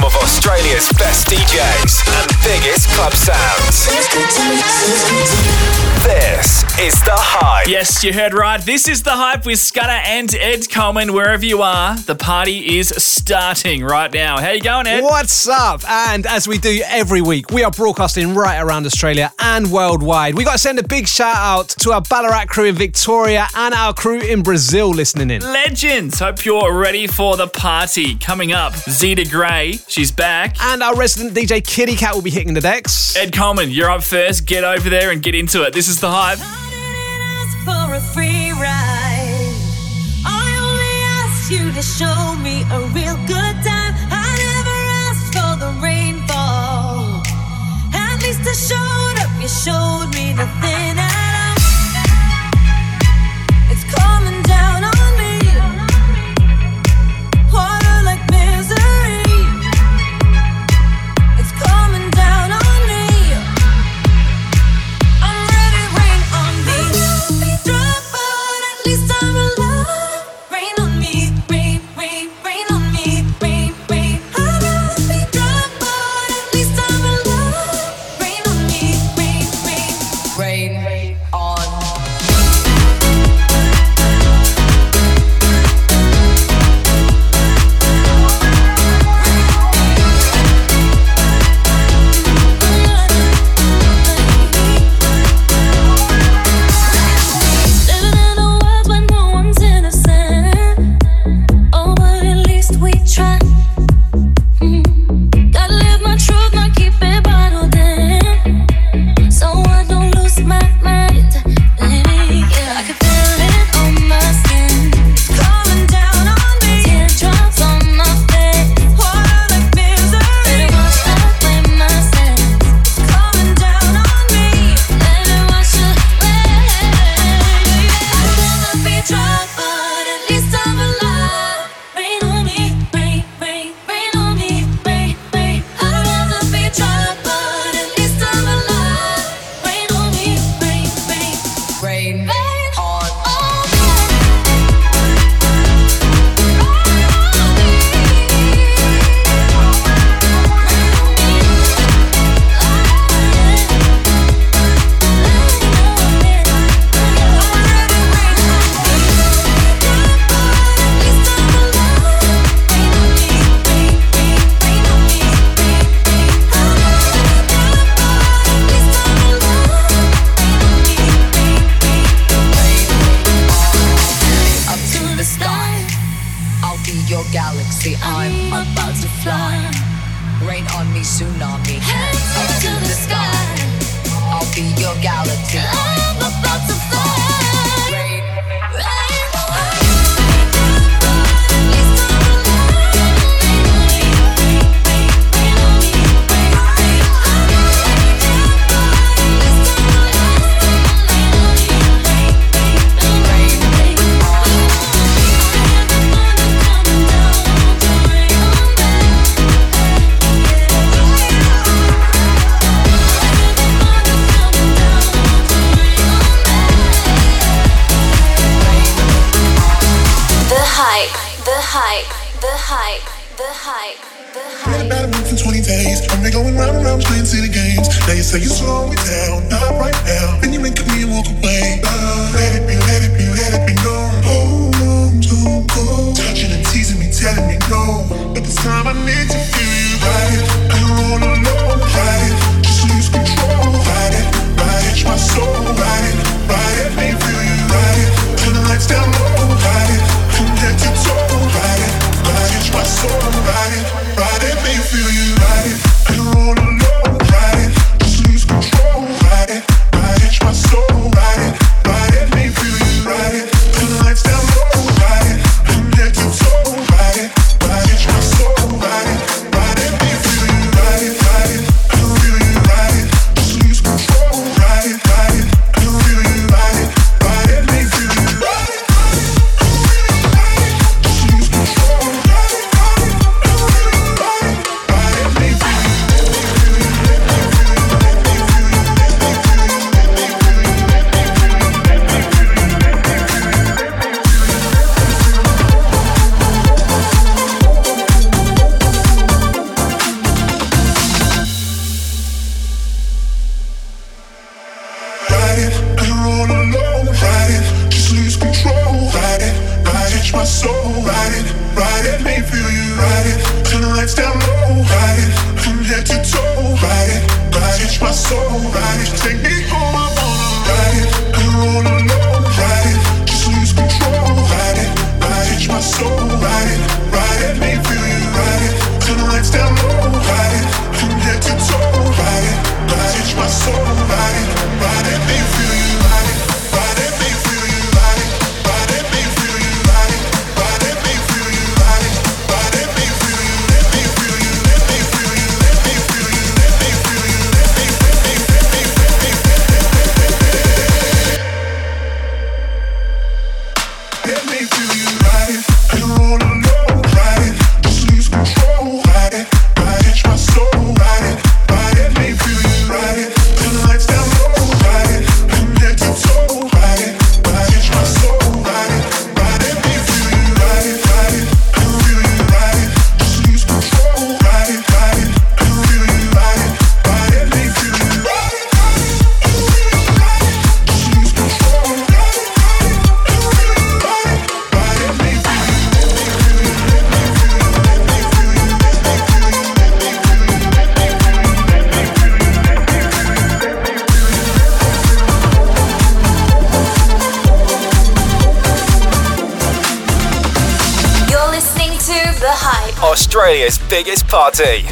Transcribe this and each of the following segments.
some of Australia's best DJs and biggest club sounds. This is The Hype. Yes, you heard right. This is The Hype with Scudder and Ed Coleman. Wherever you are, the party is starting right now. How you going, Ed? What's up? And as we do every week, we are broadcasting right around Australia and worldwide. We got to send a big shout out to our Ballarat crew in Victoria and our crew in Brazil listening in. Legends, hope you're ready for the party. Coming up, Zeta Gray, She's back. And our resident DJ Kitty Cat will be hitting the decks. Ed Coleman, you're up first. Get over there and get into it. This is the hype. You showed up, you showed me nothing.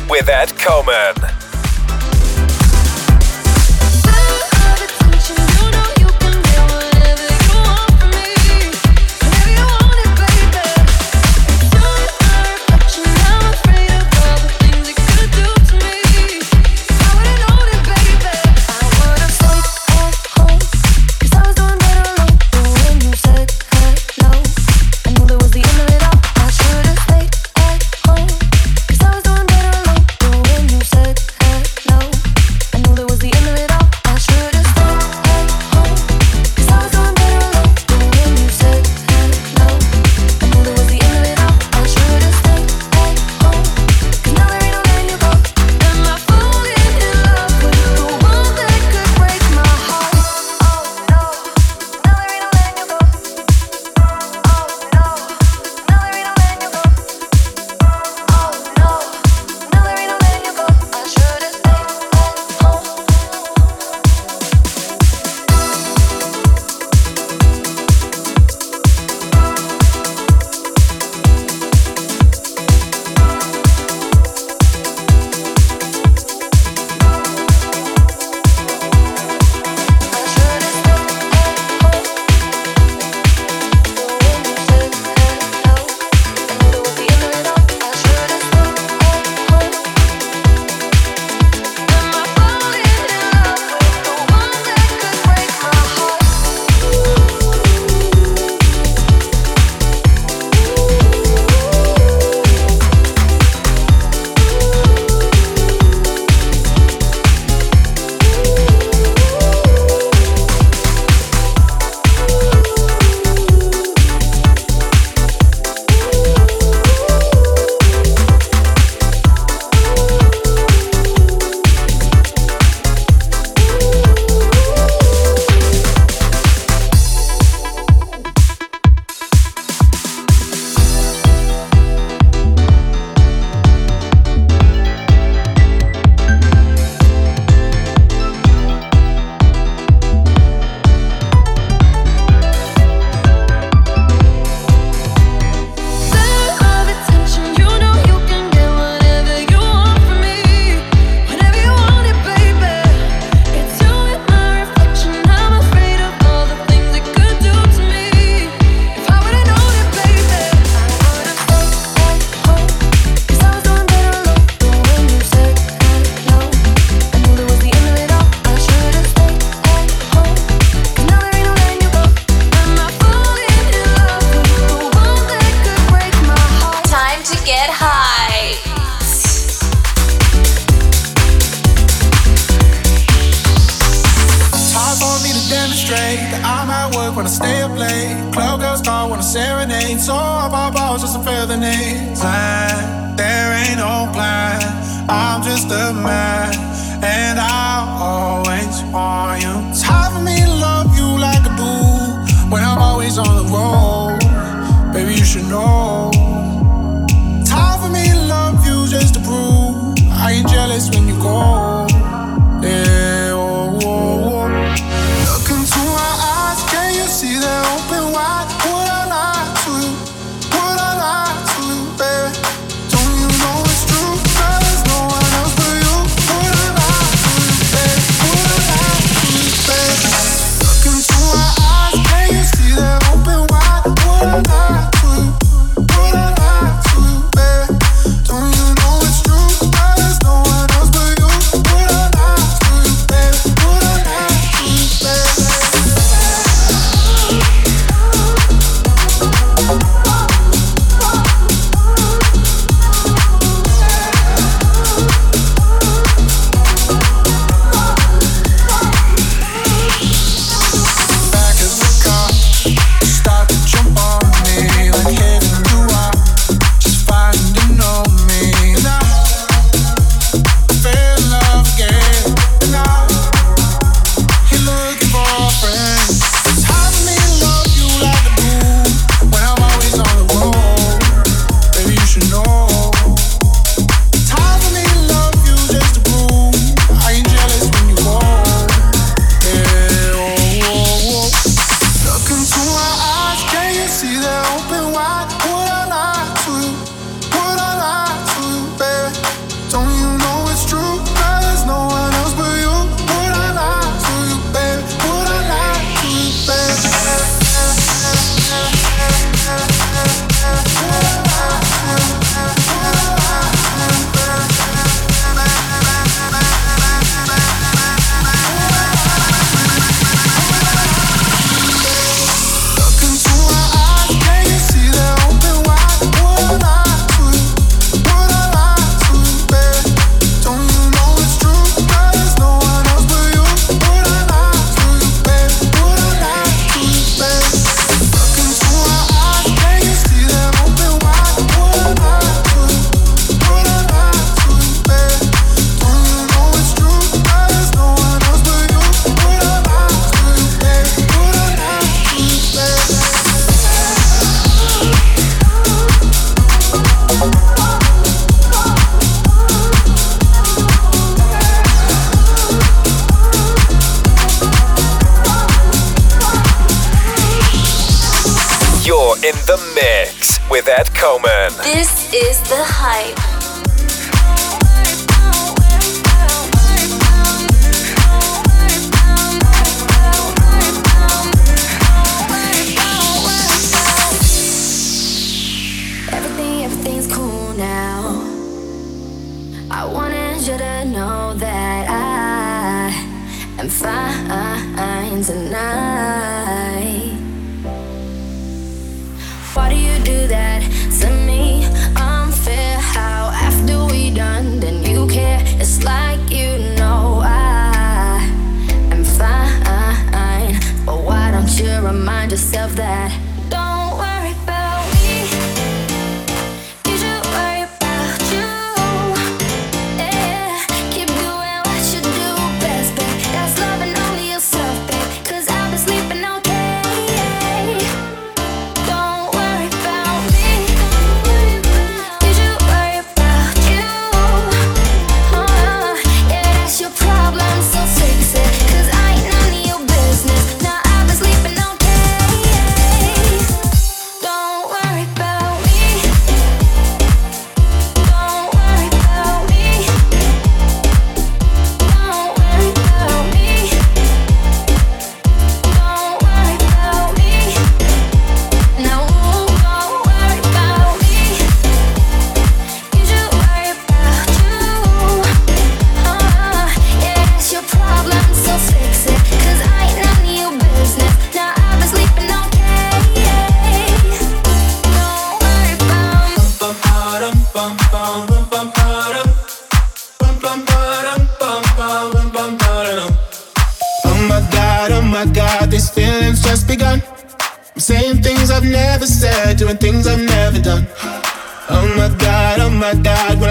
With their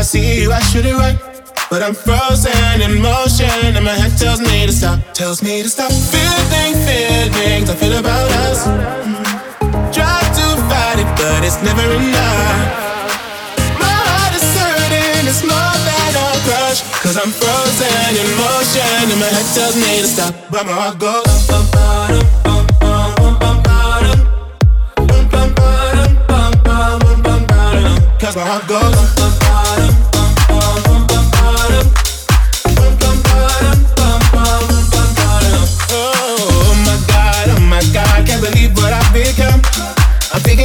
see you, I shoot it right. But I'm frozen in motion, and my head tells me to stop, tells me to stop. Feeling feelings I feel about us. Try to fight it, but it's never enough. My heart is hurting, it's more than a crush. Cause I'm frozen in motion, and my head tells me to stop. But my heart goes. heart goes. bum, bum,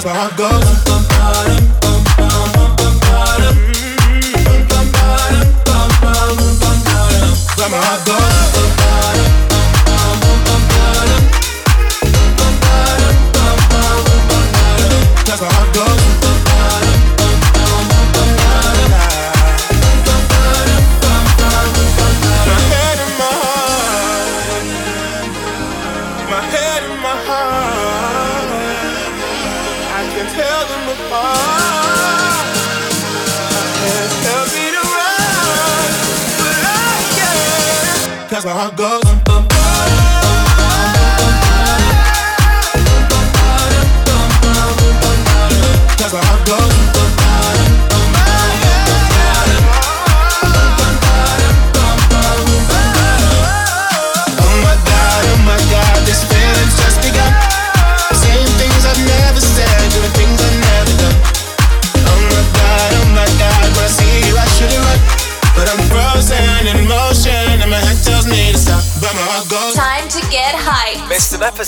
that's where I go. Go.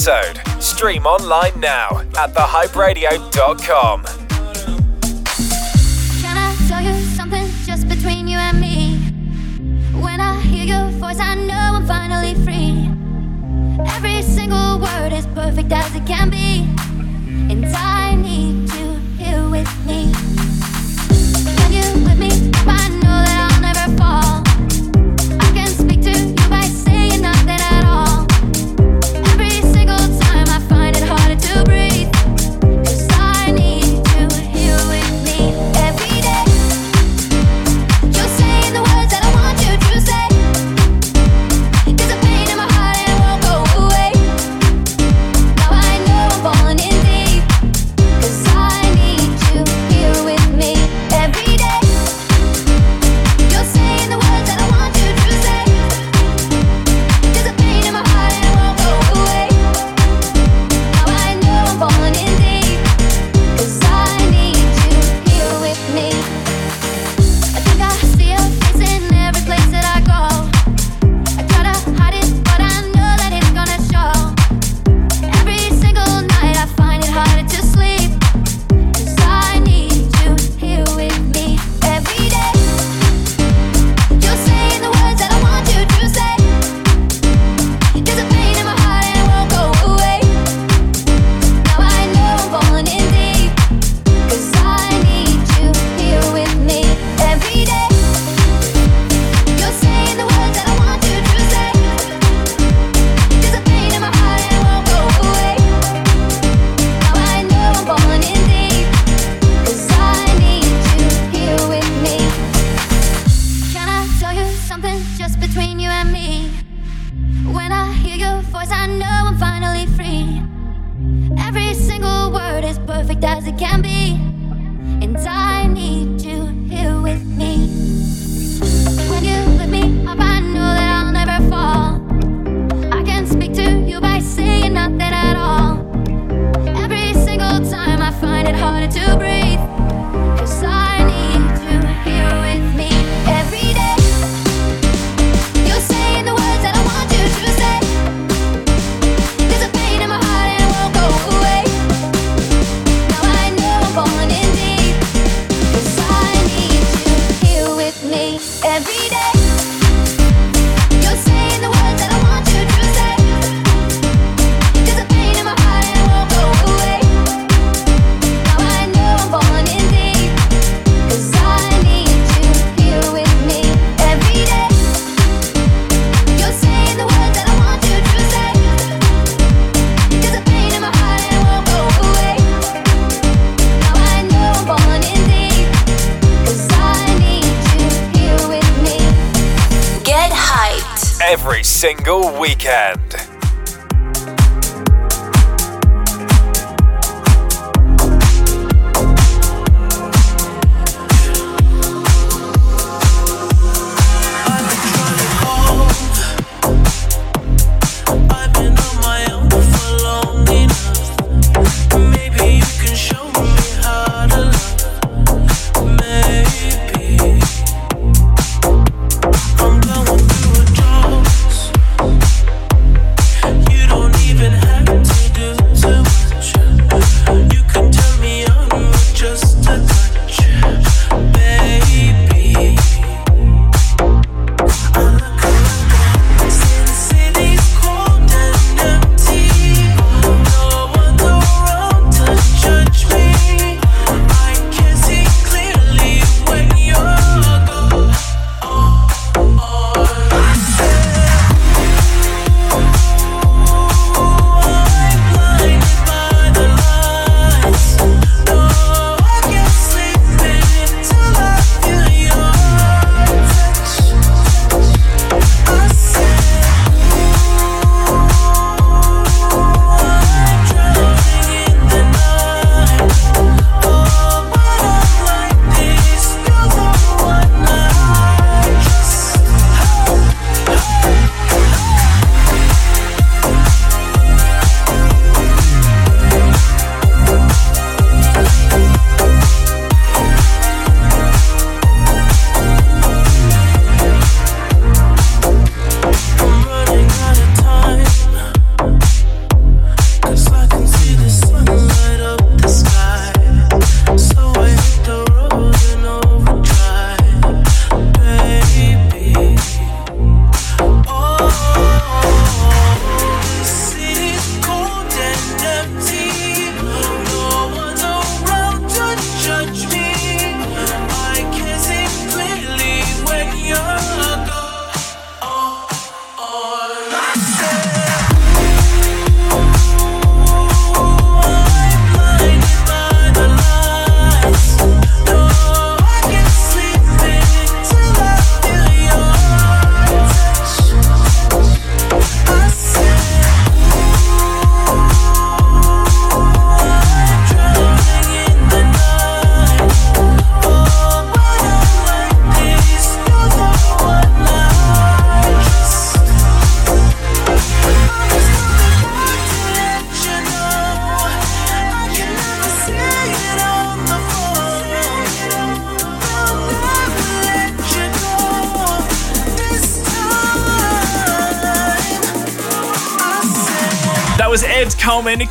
Episode? Stream online now at thehyperadio.com.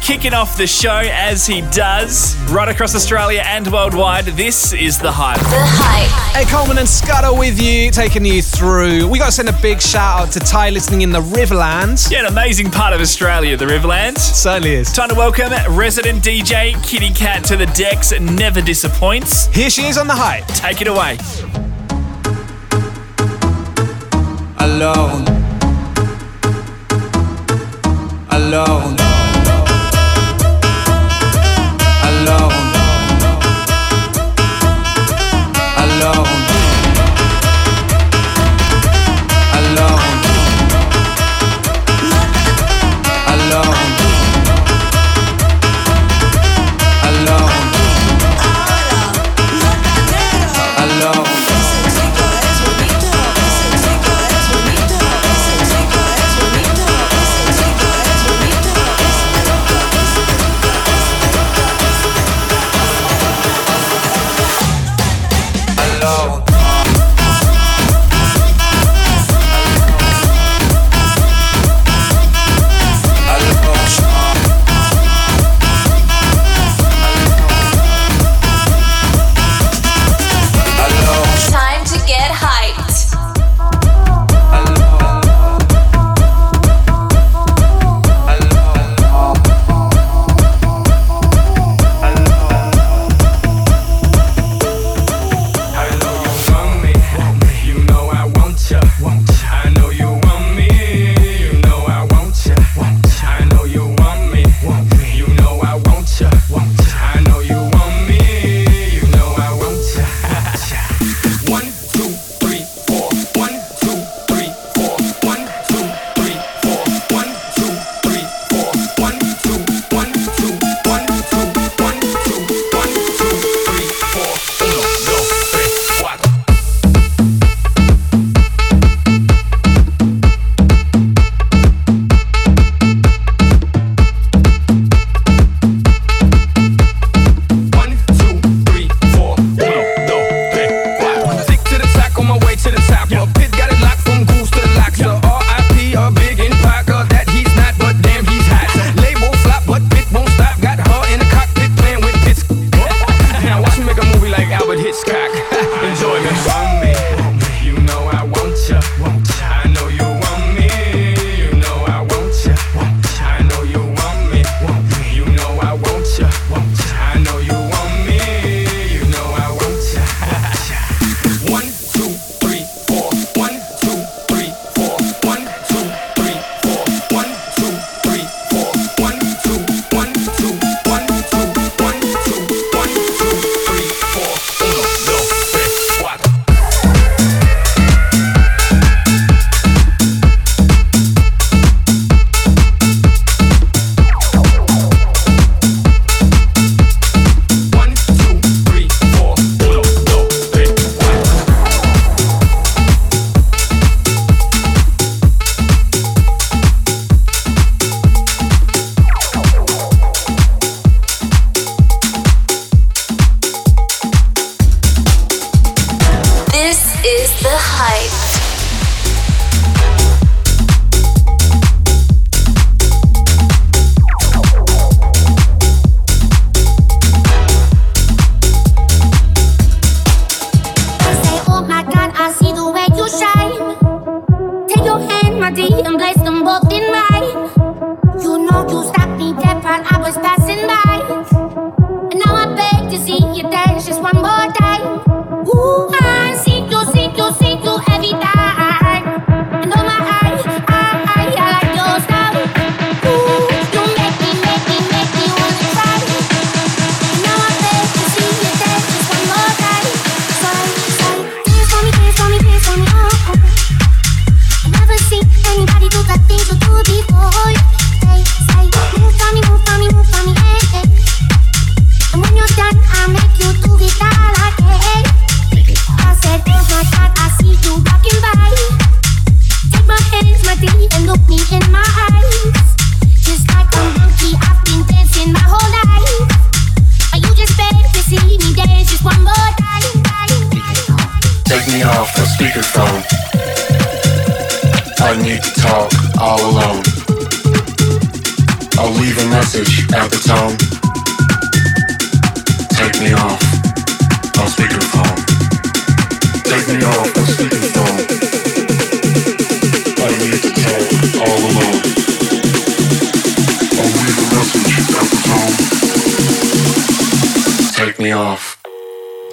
kicking off the show as he does right across Australia and worldwide. This is The Hype. The Hype. Ed Coleman and Scudder with you, taking you through. We got to send a big shout out to Ty listening in the Riverlands. Yeah, an amazing part of Australia, the Riverlands. Certainly is. Time to welcome resident DJ Kitty Cat to the decks. Never disappoints. Here she is on The Hype. Take it away. alone, alone, alone,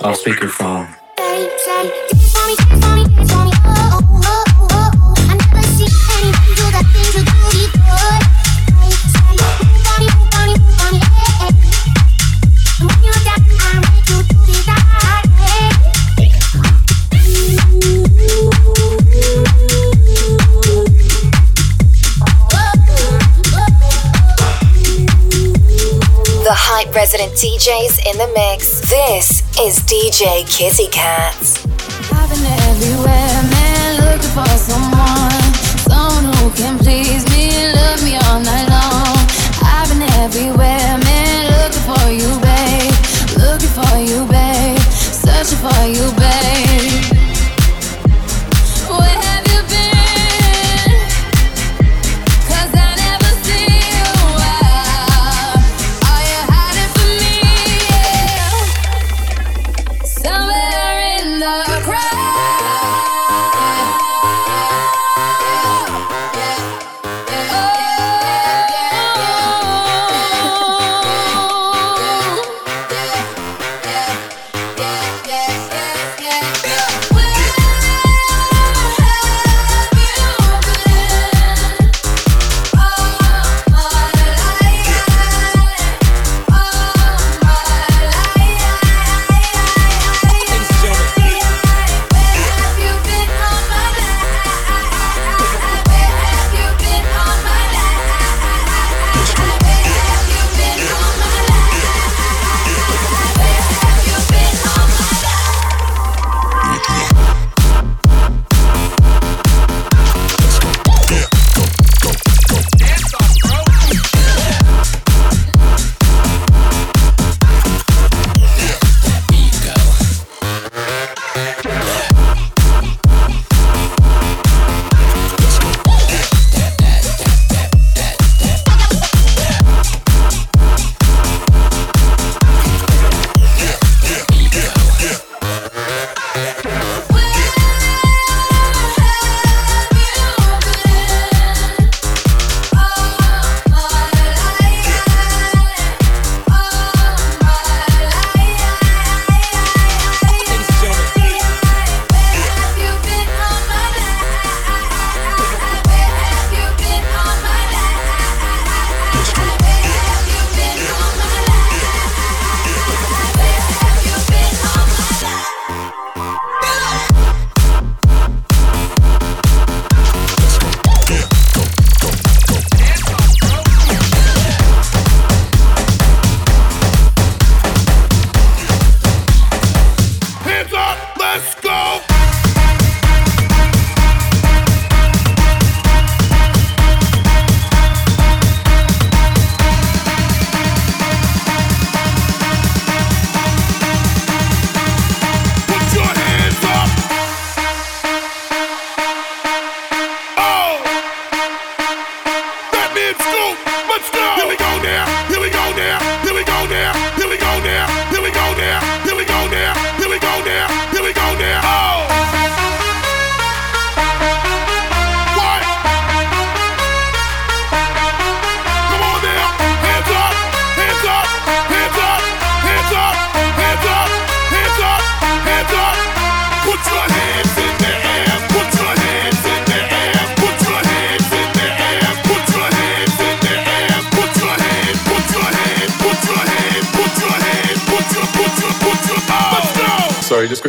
on speakerphone. resident DJs in the mix. This is DJ Kitty Cat. I've been everywhere, man, looking for someone. Someone who can please me, love me all night long. I've been everywhere, man, looking for you, babe. Looking for you, babe. Searching for you, babe.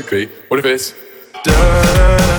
quickly. What if it's. da, da, da.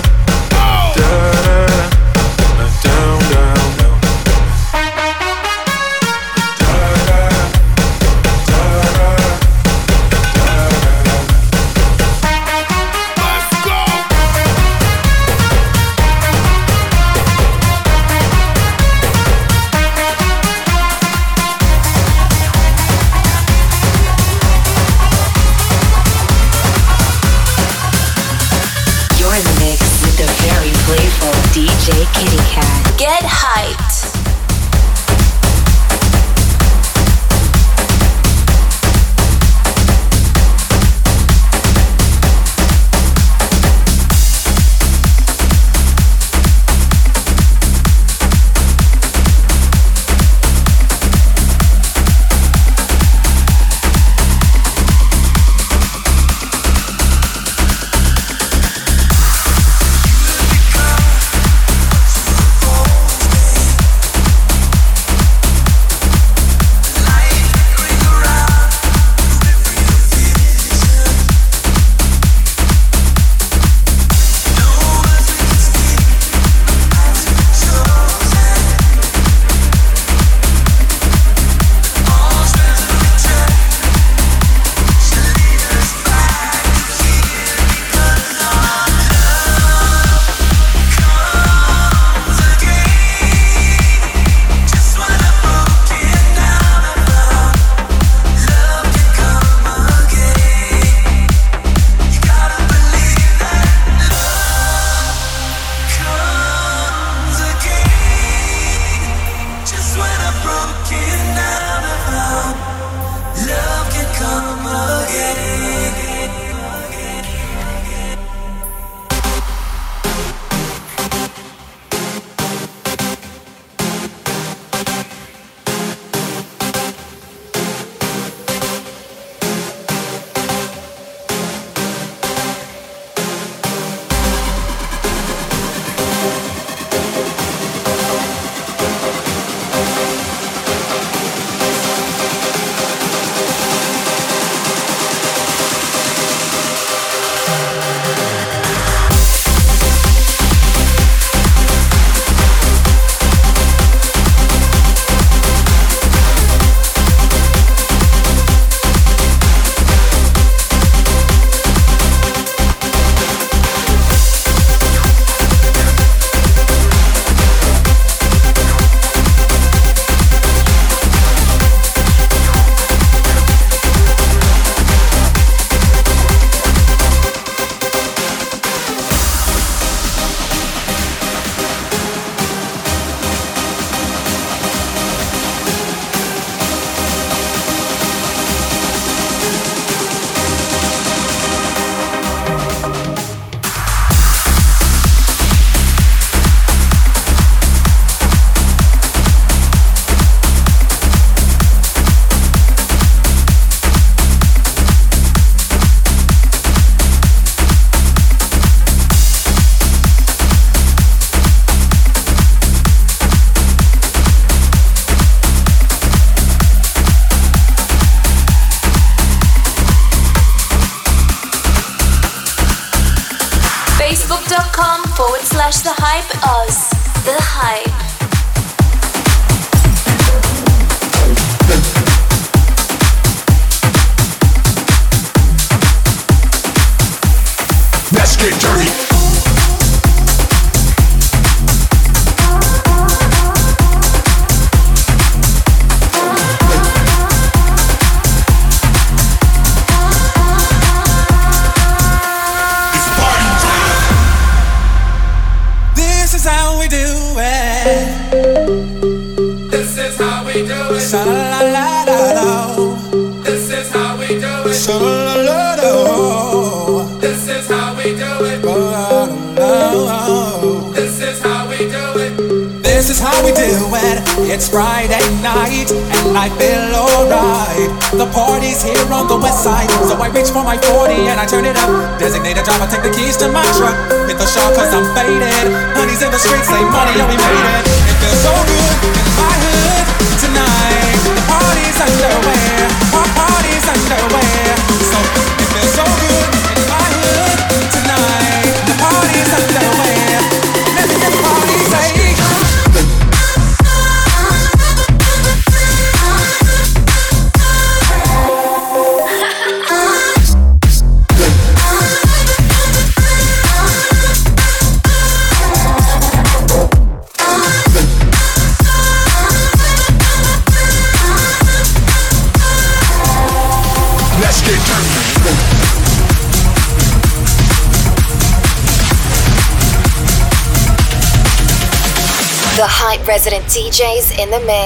in the mix.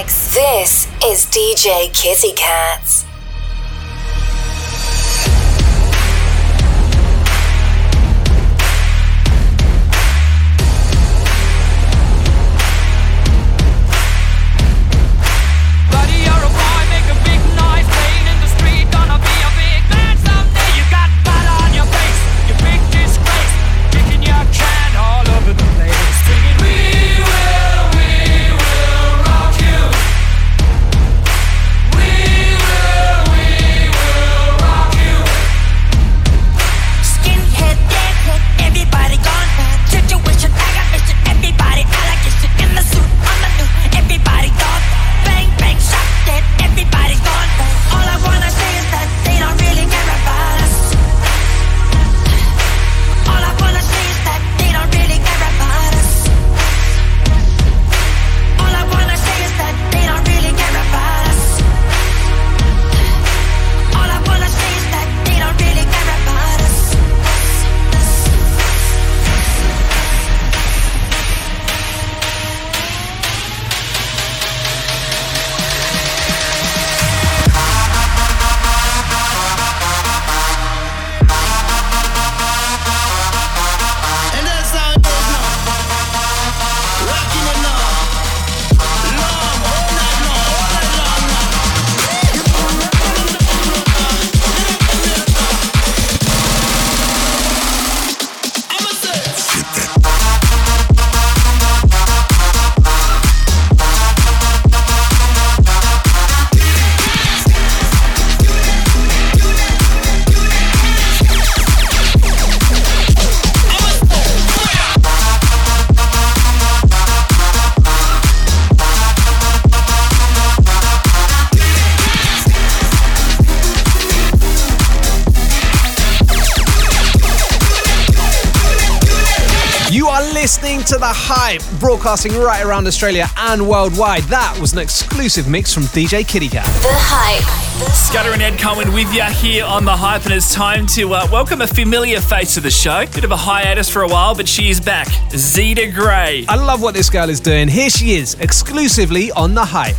broadcasting right around Australia and worldwide. That was an exclusive mix from DJ Kitty Cat. The Hype. Scudder and Ed Cohen with you here on The Hype, and it's time to uh, welcome a familiar face to the show. Bit of a hiatus for a while, but she is back. Zeta Gray. I love what this girl is doing. Here she is, exclusively on The Hype.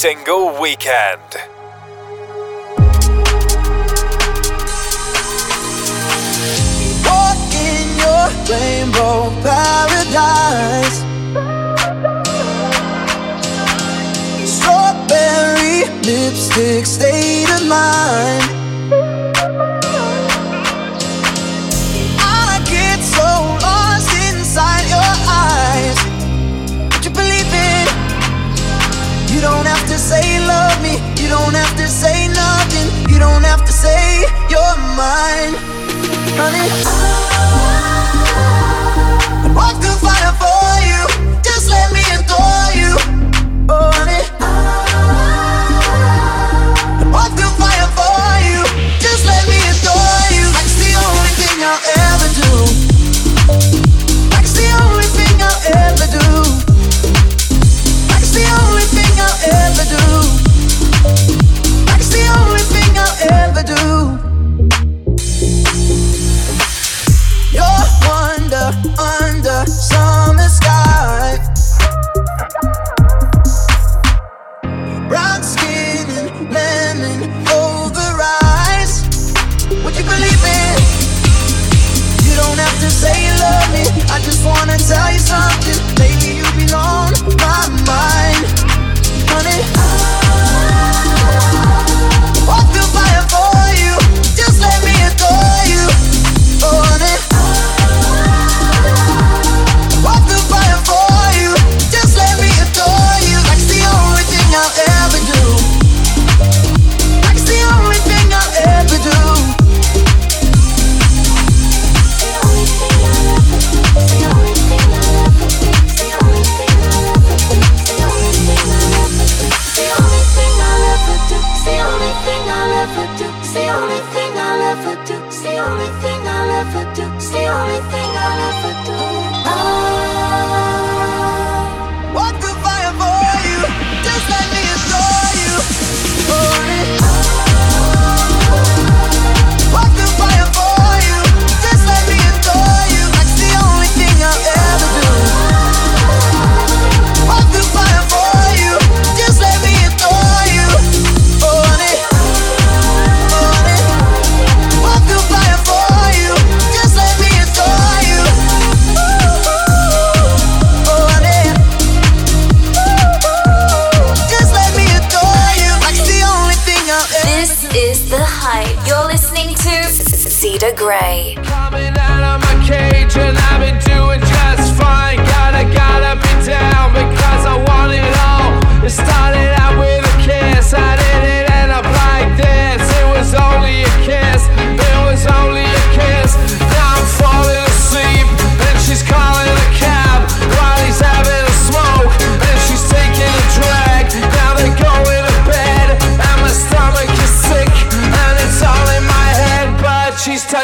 single weekend. Walk in your rainbow paradise. Strawberry lipstick state of mind. You don't have to say nothing. You don't have to say you're mine, honey. I walk through fire for you. Just let me adore you, oh, honey.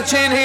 She's touching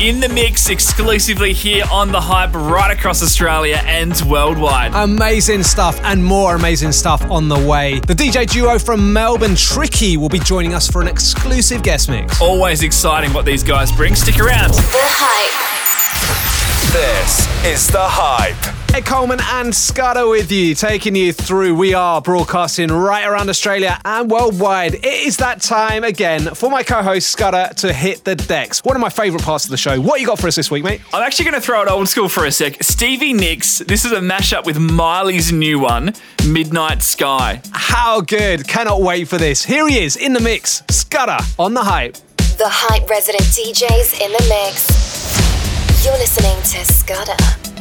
in the mix exclusively here on The Hype right across Australia and worldwide. Amazing stuff and more amazing stuff on the way. The DJ duo from Melbourne, TRIKKI, will be joining us for an exclusive guest mix. Always exciting what these guys bring. Stick around. The Hype. This is The Hype. Ed Coleman and Scudder with you, taking you through. We are broadcasting right around Australia and worldwide. It is that time again for my co-host Scudder to hit the decks. One of my favourite parts of the show. What you got for us this week, mate? I'm actually going to throw it old school for a sec. Stevie Nicks, this is a mashup with Miley's new one, Midnight Sky. How good! Cannot wait for this. Here he is in the mix. Scudder on the hype. The Hype resident DJs in the mix. You're listening to Scudder.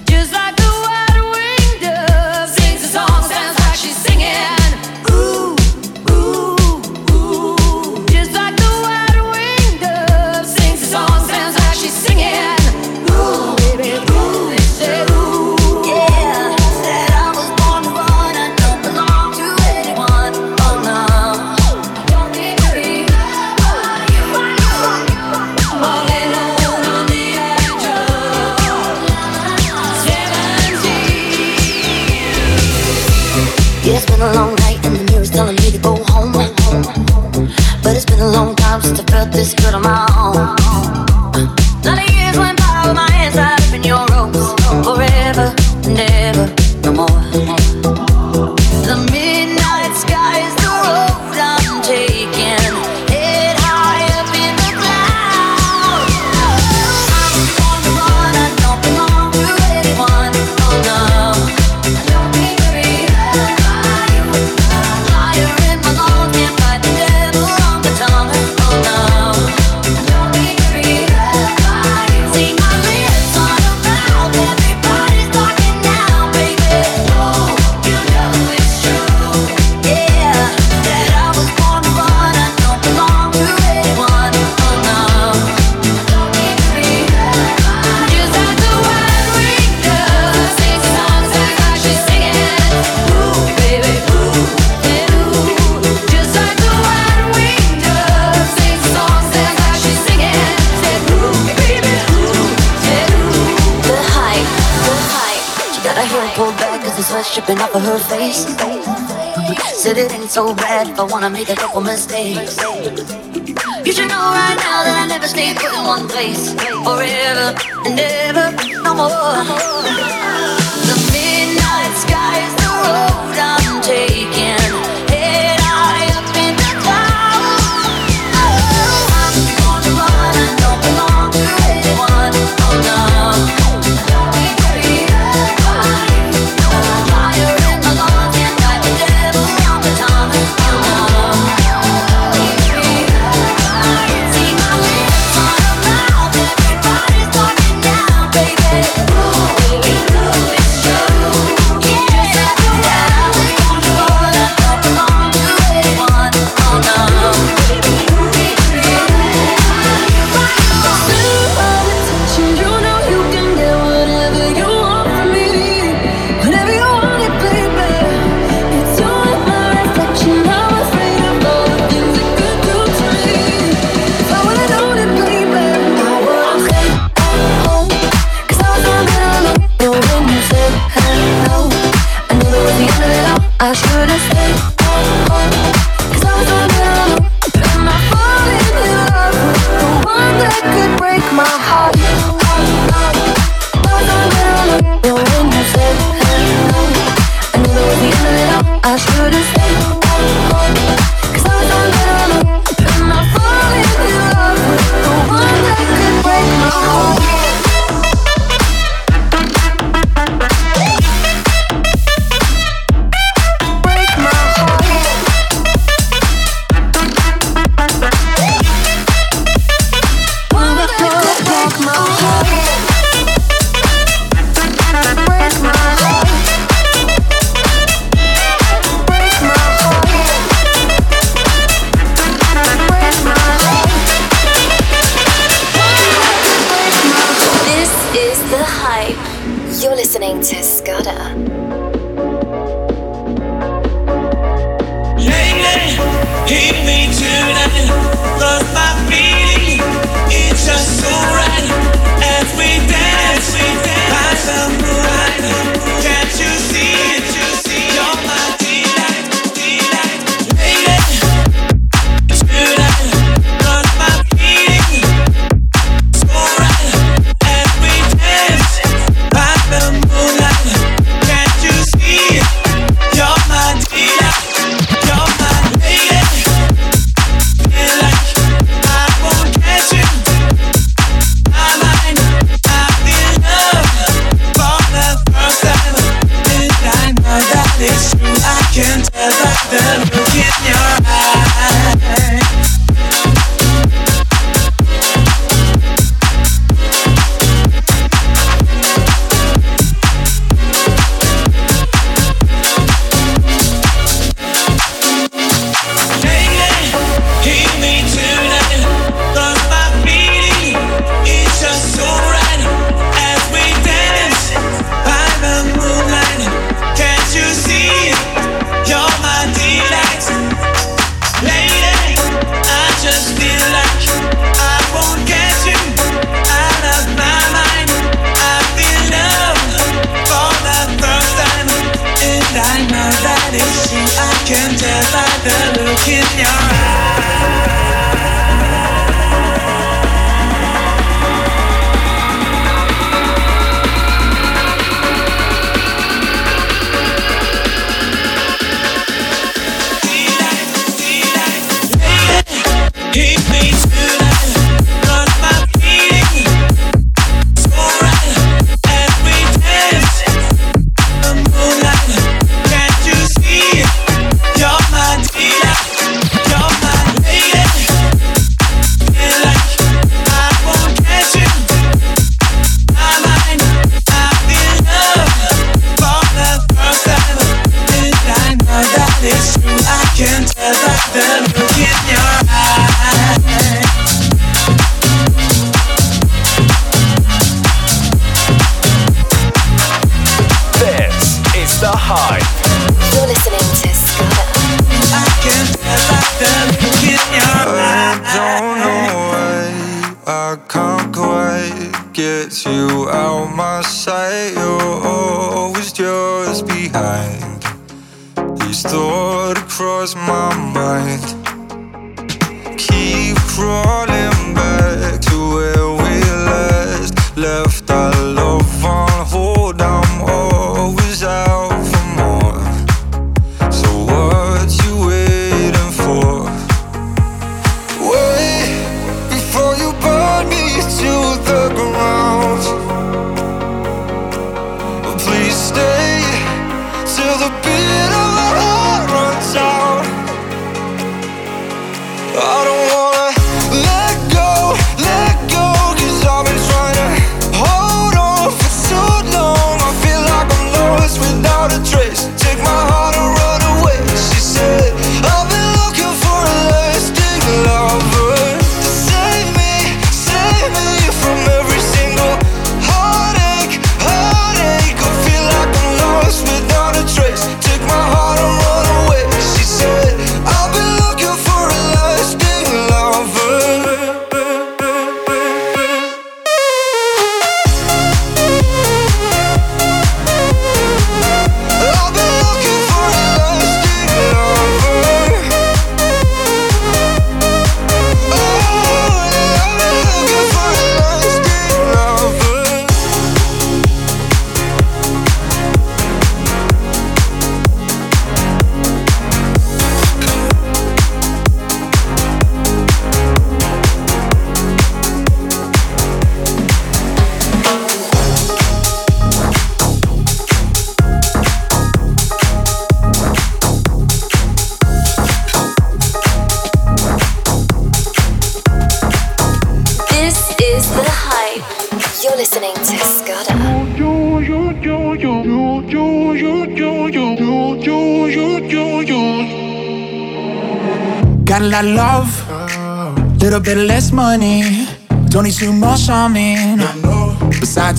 Just like the white winged dove sings a song, sounds like she's singing. Ooh, ooh, ooh. Just like the white winged dove sings a song, sounds like she's singing. Been a long night and the mirror's telling me to go home. But it's been a long time since I felt this good on my own. Of her face. Said it ain't so bad if I wanna make a couple mistakes. You should know right now that I never stay put in one place. Forever and ever, no more.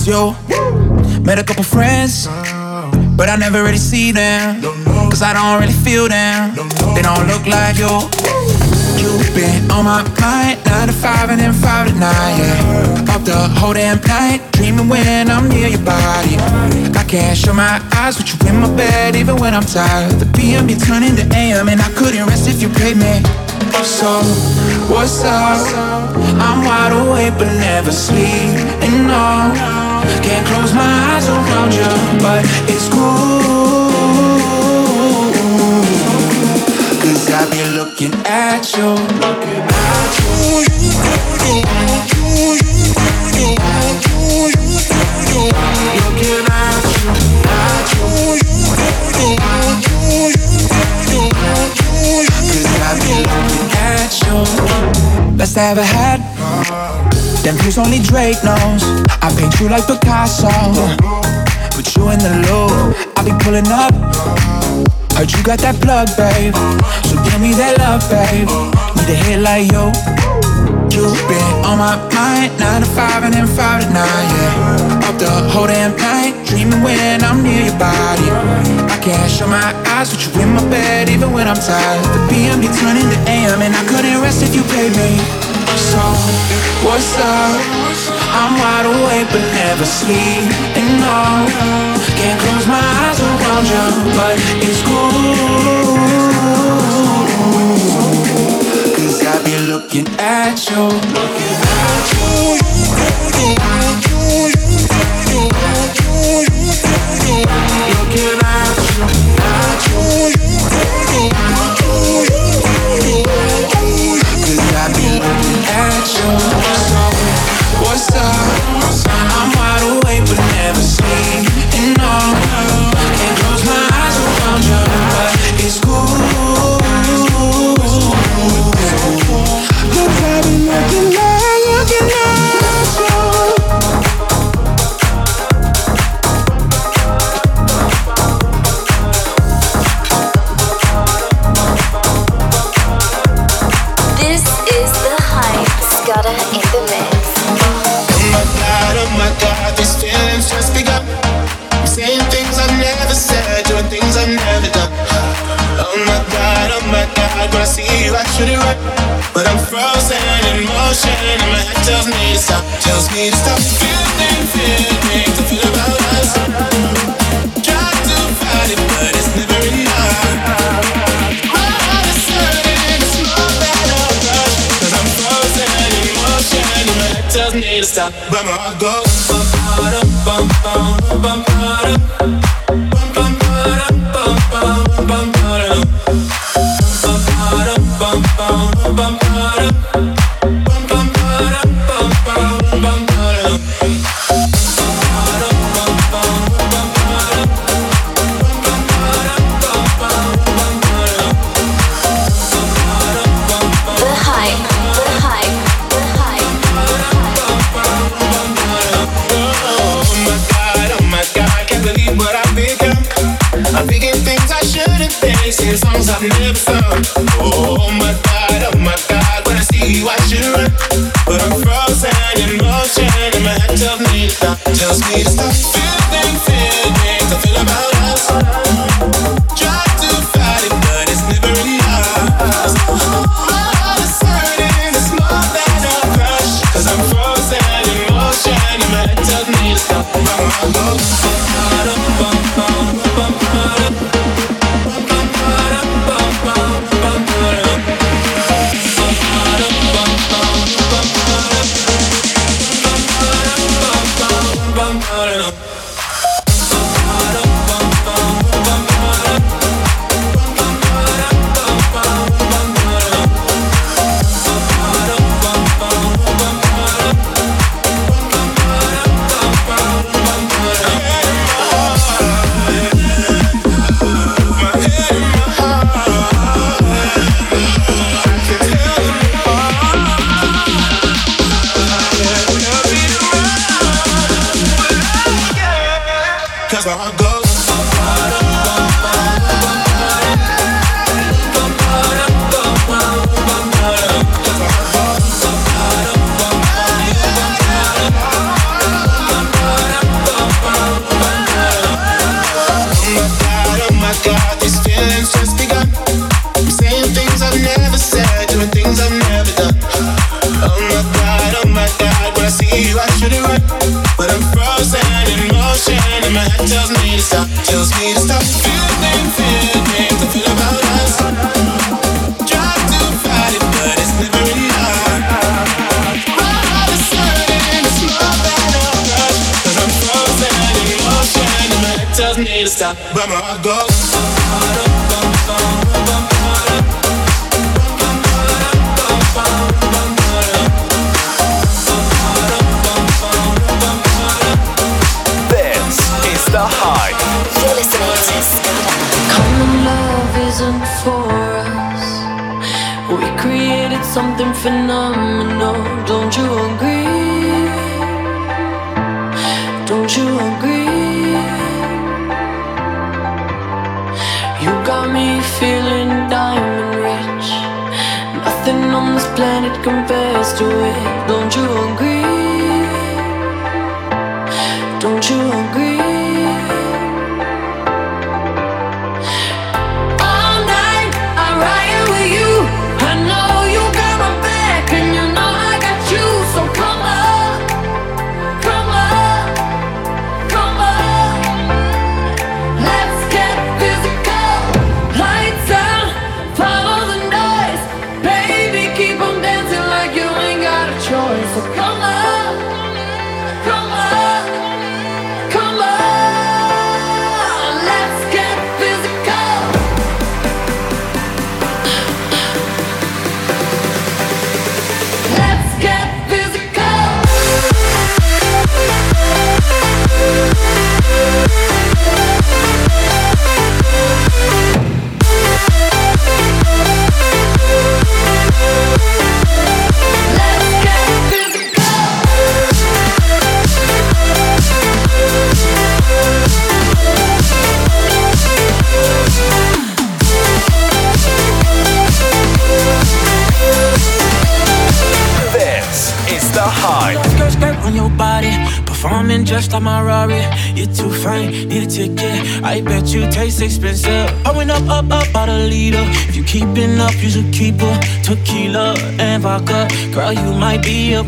You, met a couple friends, but I never really see them. Cause I don't really feel them. They don't look like you. You've been on my mind, 9 to 5 and then 5 to 9, yeah. Up the whole damn night, dreaming when I'm near your body. I can't show my eyes with you in my bed, even when I'm tired. The PM be turning to AM, and I couldn't rest if you paid me. So, what's up? I'm wide awake but never sleep. And can't close my eyes around you, but it's cool. Cause I be looking at you, looking at you. Looking at you, at you. Cause I be looking at you. Best I ever had. Them views only Drake knows. I paint you like Picasso. Put you in the loop. I be pulling up. Heard you got that plug, babe. So give me that love, babe. Need a hit like you. You've been on my mind, 9 to 5 and then 5 to 9, yeah. Up the whole damn night, dreaming when I'm near your body. I can't shut my eyes with you in my bed, even when I'm tired. The PM be turning to AM, and I couldn't rest if you paid me. So, what's up? I'm wide awake but never sleep. And no, can't close my eyes around you, but it's cool. Cause I be looking at you, looking at you. Looking at you, at you. side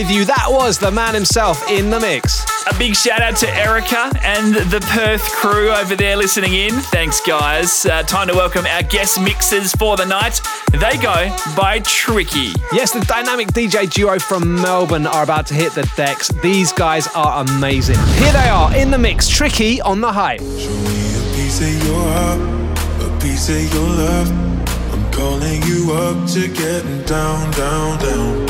with you. That was the man himself in the mix. A big shout out to Erica and the Perth crew over there listening in. Thanks, guys. Uh, time to welcome our guest mixers for the night. They go by TRIKKI. Yes, the dynamic DJ duo from Melbourne are about to hit the decks. These guys are amazing. Here they are in the mix TRIKKI on the hype. Show me a piece of your heart, a piece of your love. I'm calling you up to down, down, down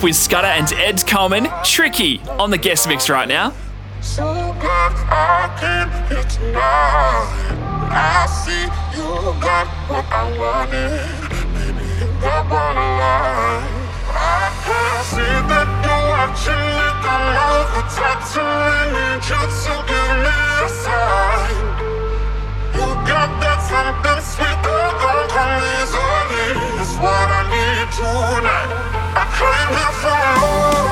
With Scudder and Ed Coleman. TRIKKI on the guest mix right now. So I came here tonight. I see you got what I wanted. Maybe you got what I. I see that you're you to give me a sign. You got that something sweet that easily. It's what I need tonight crying out for more.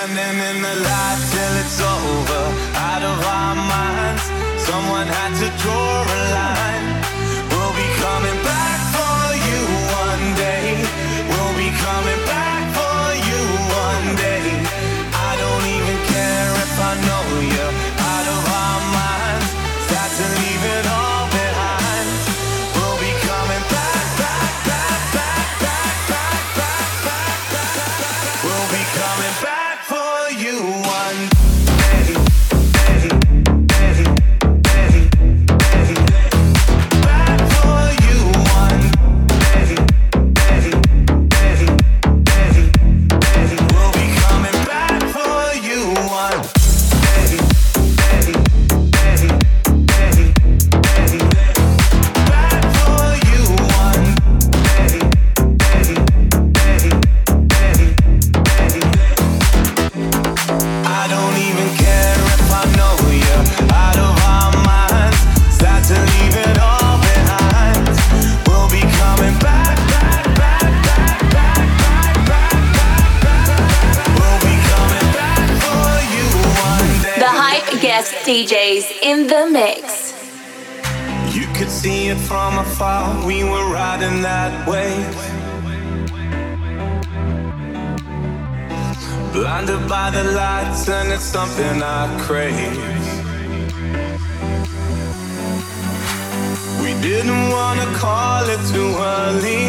Standing in the light till it's over, out of our minds. Someone had to draw a line. We'll be coming back for you one day. We'll be coming something I crave. We didn't wanna call it too early.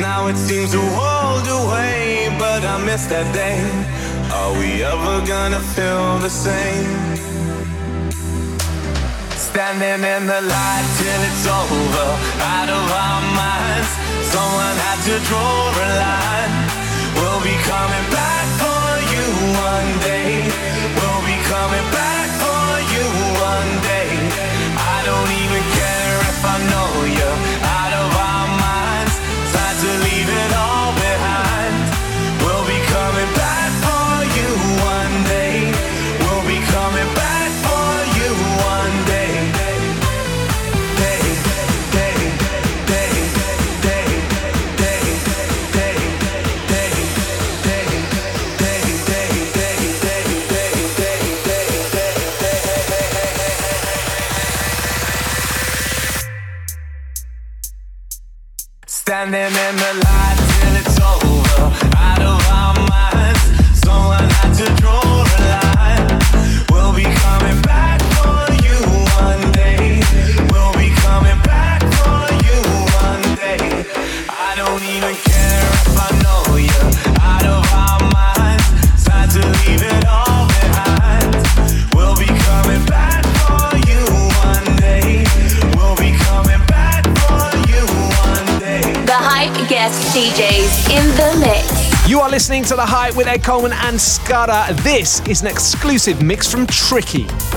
Now it seems a world away, but I miss that day. Are we ever gonna feel the same? Standing in the light till it's over, out of our minds. Someone had to draw a line. We'll be coming back one day. We'll be coming back for you one day. I don't even care if I know In the light You are listening to The Hype with Ed Coleman and Scudder. This is an exclusive mix from TRIKKI.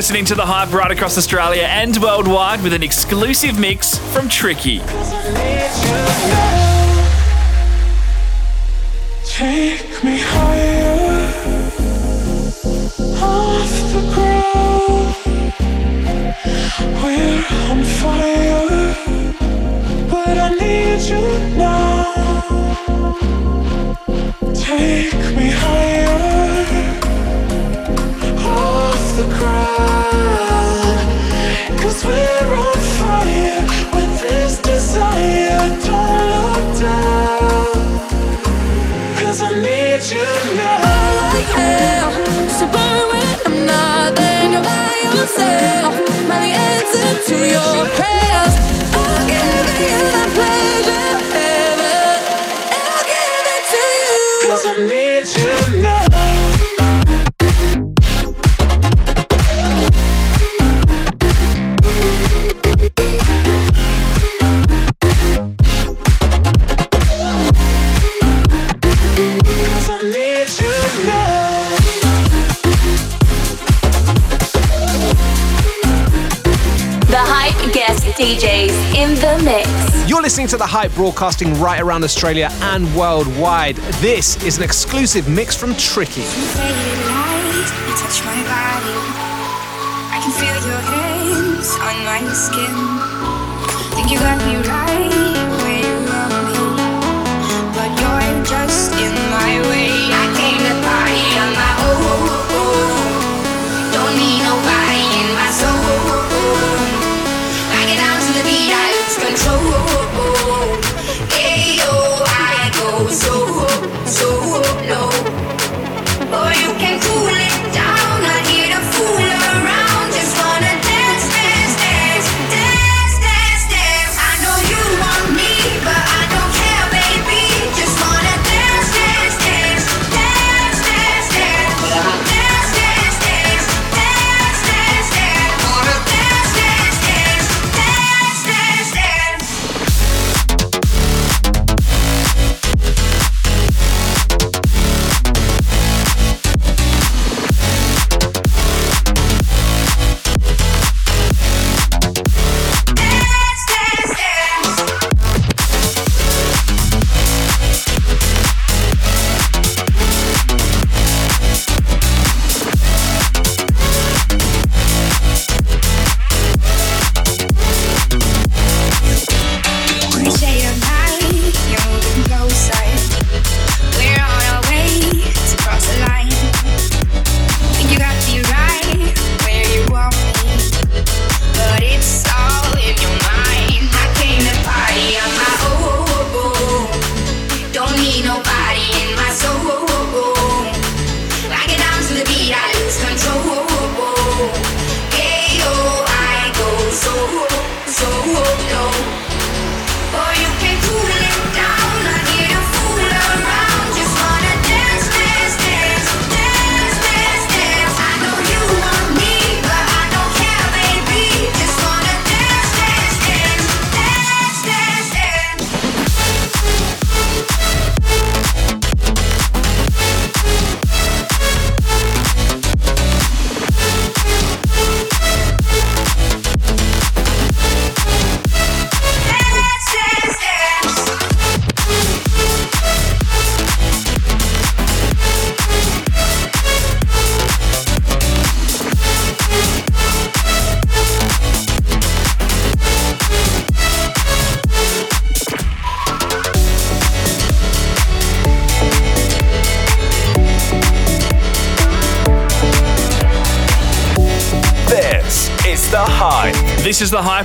Listening to The Hype right across Australia and worldwide with an exclusive mix from TRIKKI. Take me higher off the ground. We're on fire, but I need you now. Take me higher Cause we're on fire with this desire. Don't look down. Cause I need you now. Not there. You're by. Am I answer to your prayers? I'll give you listening to The Hype broadcasting right around Australia and worldwide. This is an exclusive mix from TRIKKI. You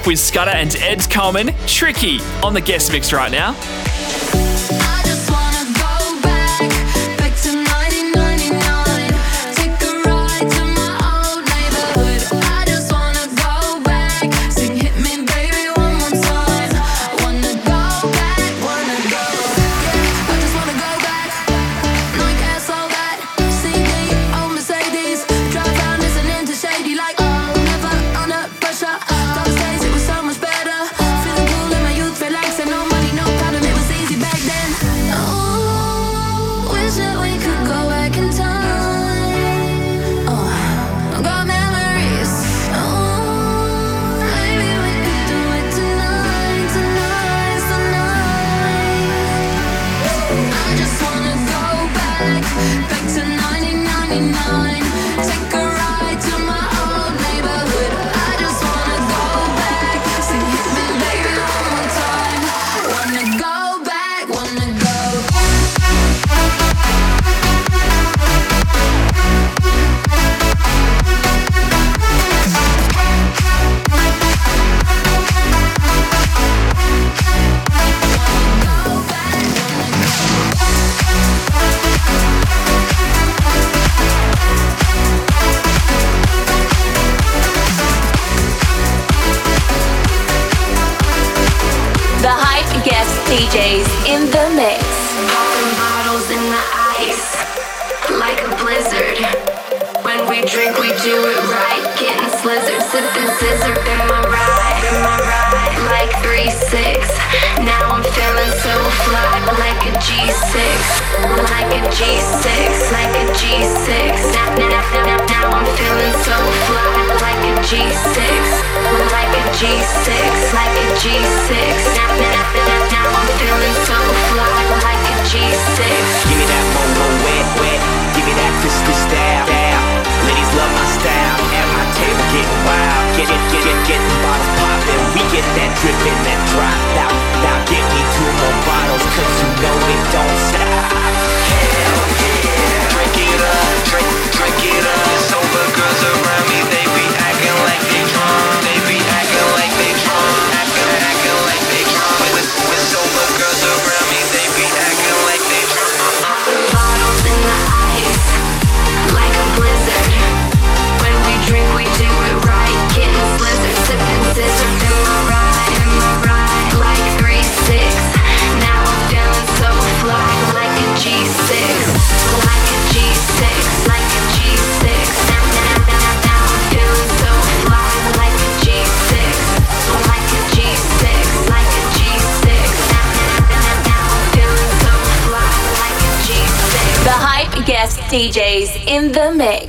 With Scudder and Ed Coleman, TRIKKI, on the guest mix right now.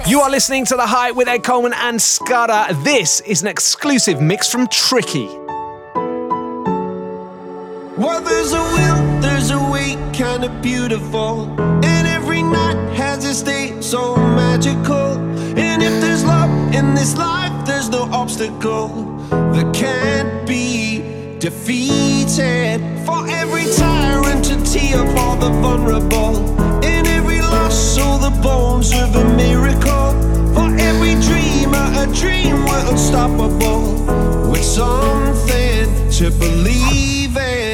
You are listening to The Hype with Ed Coleman and Scudder. This is an exclusive mix from TRIKKI. Well, there's a will, there's a way, kind of beautiful. And every night has so magical. And if there's love in this life, there's no obstacle that can't be defeated. For every tyrant to tear the vulnerable all the bones of a miracle. For every dreamer, a dream were unstoppable. With something to believe in.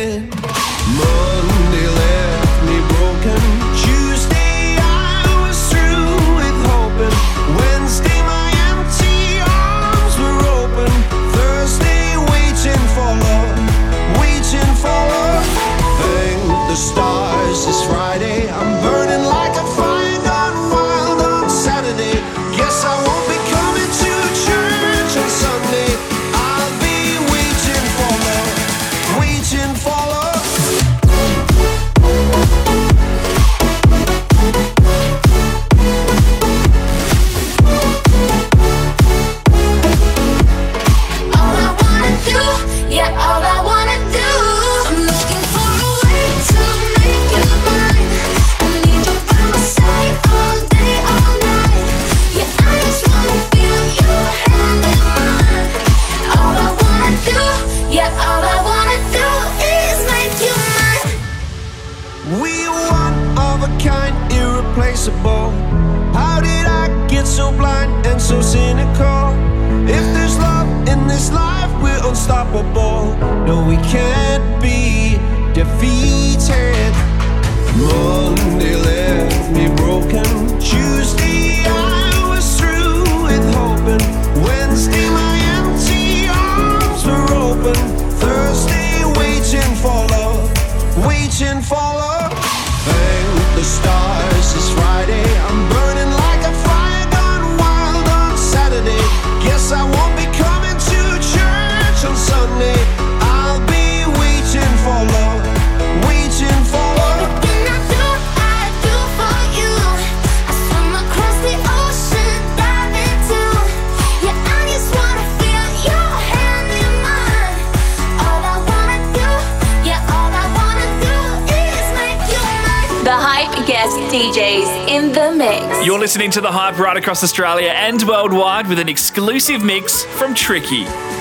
listening to The Hype right across Australia and worldwide with an exclusive mix from TRIKKI.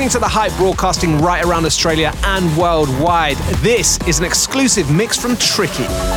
listening to The Hype broadcasting right around Australia and worldwide. This is an exclusive mix from TRIKKI.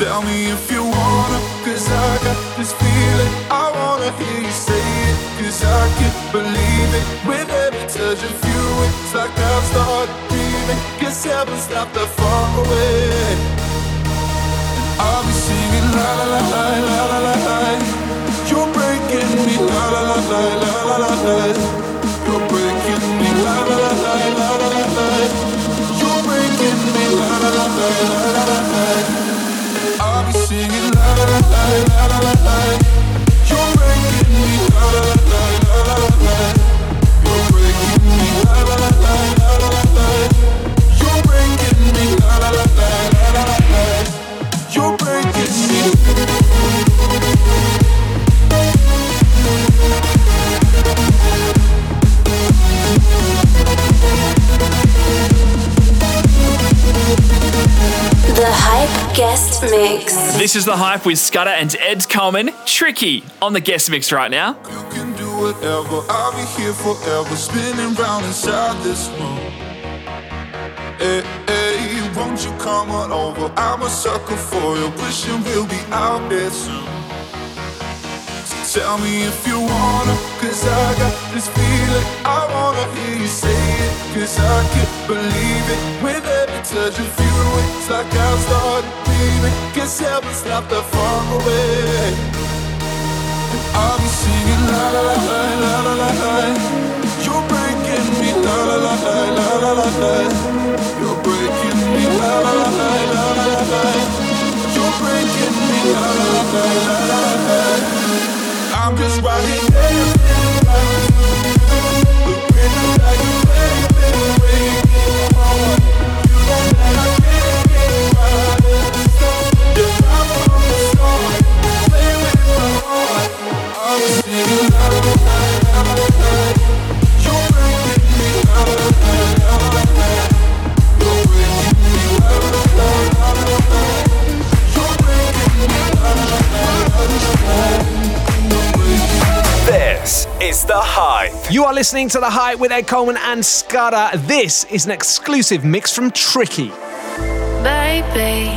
Tell me if you This is the hype with Scudder and Ed Coleman. TRIKKI on the guest mix right now. You can do whatever. I'll be here forever, spinning round inside this room. Hey, hey, won't you come on over? I'm a sucker for you, wishing we'll be out there soon. So tell me if you wanna, cause I got this feeling. I wanna hear you say it, cause I can't believe it. With every touch of you, it's like I started breathing. Cause heaven's not that far away. And I'll be singing la la la la la la la. You're breaking me la la la la la la la. You're breaking me la la la la la la la. You're breaking me la la la la la la. I'm just riding dancing You are listening to The Hype with Ed Coleman and Scudder. This is an exclusive mix from TRIKKI. Baby,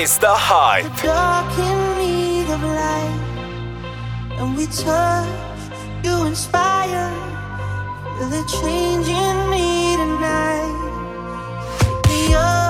is The Hype. dark in need of light, and we touch, you inspire. Feel it changing me tonight. Take me up,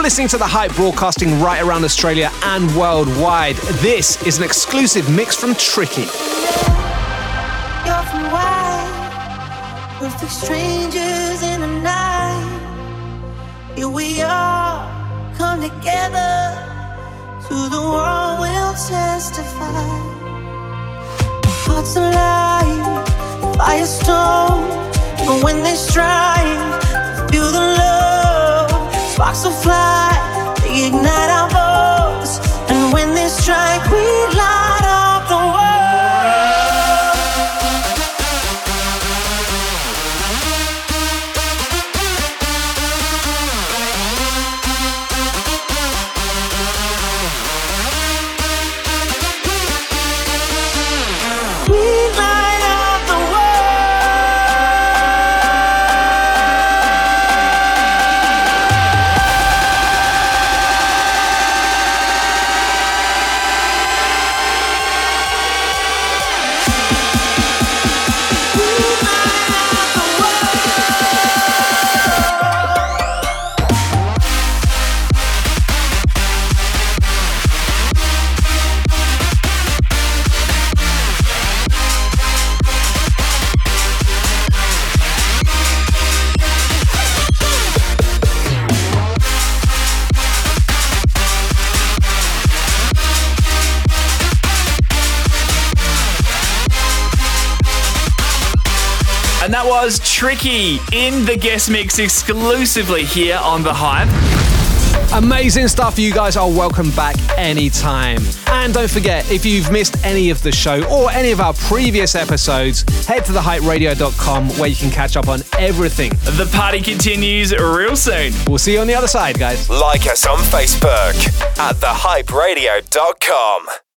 You're listening to The Hype broadcasting right around Australia and worldwide. This is an exclusive mix from TRIKKI. You're from strangers in the night. Here we are, come together. To the world we'll testify. Hearts alive, firestone. But when they strike, feel the love. Sparks will fly, they ignite our bones. And when they strike, we light TRIKKI in the guest mix exclusively here on The Hype. Amazing stuff. You guys are welcome back anytime. And don't forget, if you've missed any of the show or any of our previous episodes, head to thehyperadio.com where you can catch up on everything. The party continues real soon. We'll see you on the other side, guys. Like us on Facebook at thehyperadio.com.